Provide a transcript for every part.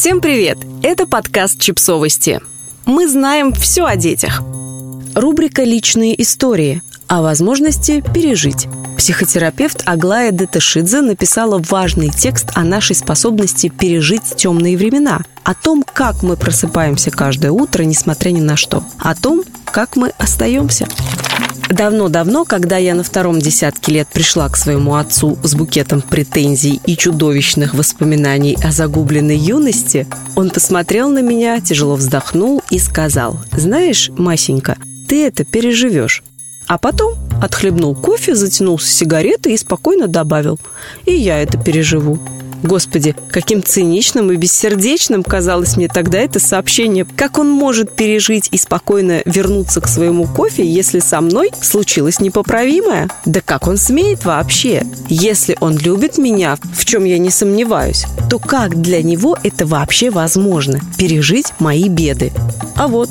Всем привет! Это подкаст «Чипсовости». Мы знаем все о детях. Рубрика «Личные истории» о возможности пережить. Психотерапевт Аглая Деташидзе написала важный текст о нашей способности пережить темные времена, о том, как мы просыпаемся каждое утро, несмотря ни на что, о том, как мы остаемся. Давно-давно, когда я на втором десятке лет пришла к своему отцу с букетом претензий и чудовищных воспоминаний о загубленной юности, он посмотрел на меня, тяжело вздохнул и сказал, «Знаешь, Масенька, ты это переживешь». А потом отхлебнул кофе, затянулся сигаретой и спокойно добавил, «И я это переживу». Господи, каким циничным и бессердечным казалось мне тогда это сообщение. Как он может пережить и спокойно вернуться к своему кофе, если со мной случилось непоправимое? Да как он смеет вообще? Если он любит меня, в чем я не сомневаюсь, то как для него это вообще возможно? Пережить мои беды? А вот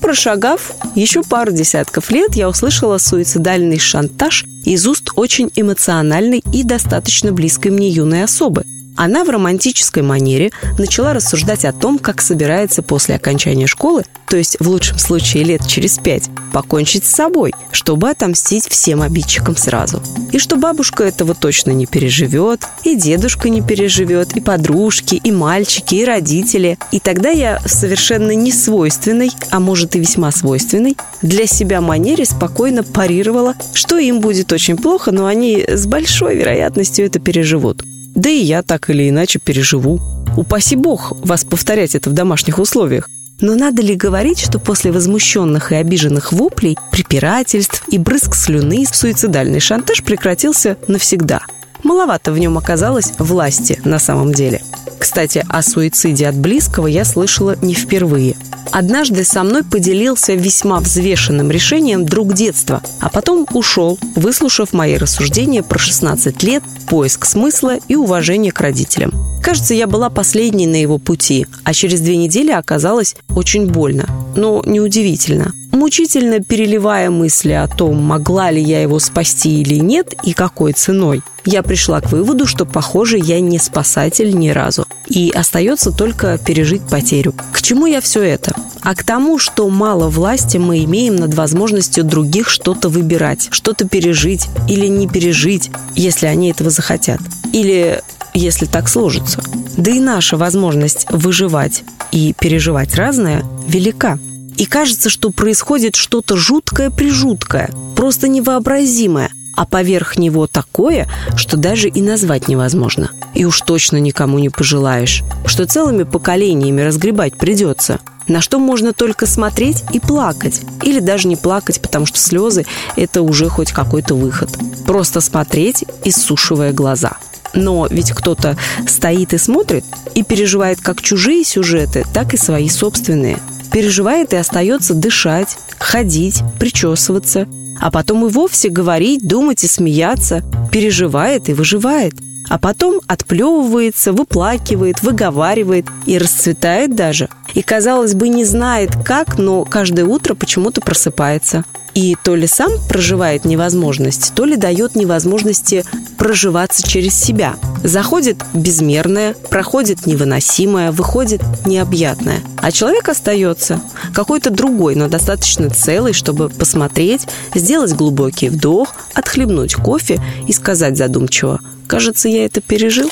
прошагав еще пару десятков лет, я услышала суицидальный шантаж из уст очень эмоциональной и достаточно близкой мне юной особы. Она в романтической манере начала рассуждать о том, как собирается после окончания школы, то есть в лучшем случае лет через пять, покончить с собой, чтобы отомстить всем обидчикам сразу. И что бабушка этого точно не переживет, и дедушка не переживет, и подружки, и мальчики, и родители. И тогда я в совершенно не свойственной, а может и весьма свойственной, для себя манере спокойно парировала, что им будет очень плохо, но они с большой вероятностью это переживут. Да и я так или иначе переживу. Упаси бог вас повторять это в домашних условиях. Но надо ли говорить, что после возмущенных и обиженных воплей, препирательств и брызг слюны суицидальный шантаж прекратился навсегда? Маловато в нем оказалось власти на самом деле. Кстати, о суициде от близкого я слышала не впервые – Однажды со мной поделился весьма взвешенным решением друг детства, а потом ушел, выслушав мои рассуждения про 16 лет, поиск смысла и уважение к родителям. Кажется, я была последней на его пути, а через две недели оказалось очень больно. Но неудивительно. Мучительно переливая мысли о том, могла ли я его спасти или нет и какой ценой, я пришла к выводу, что, похоже, я не спасатель ни разу. И остается только пережить потерю. К чему я все это? А к тому, что мало власти мы имеем над возможностью других что-то выбирать, что-то пережить или не пережить, если они этого захотят. Или если так сложится. Да и наша возможность выживать и переживать разное велика. И кажется, что происходит что-то жуткое-прижуткое, просто невообразимое, а поверх него такое, что даже и назвать невозможно. И уж точно никому не пожелаешь, что целыми поколениями разгребать придется. На что можно только смотреть и плакать. Или даже не плакать, потому что слезы – это уже хоть какой-то выход. Просто смотреть, иссушивая глаза. Но ведь кто-то стоит и смотрит и переживает как чужие сюжеты, так и свои собственные. Переживает и остается дышать, ходить, причесываться, а потом и вовсе говорить, думать и смеяться, переживает и выживает – а потом отплевывается, выплакивает, выговаривает и расцветает даже. И, казалось бы, не знает как, но каждое утро почему-то просыпается. И то ли сам проживает невозможность, то ли дает невозможности проживаться через себя. Заходит безмерное, проходит невыносимое, выходит необъятное. А человек остается какой-то другой, но достаточно целый, чтобы посмотреть, сделать глубокий вдох, отхлебнуть кофе и сказать задумчиво – Кажется, я это пережил.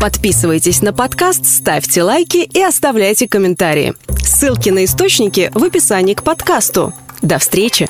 Подписывайтесь на подкаст, ставьте лайки и оставляйте комментарии. Ссылки на источники в описании к подкасту. До встречи!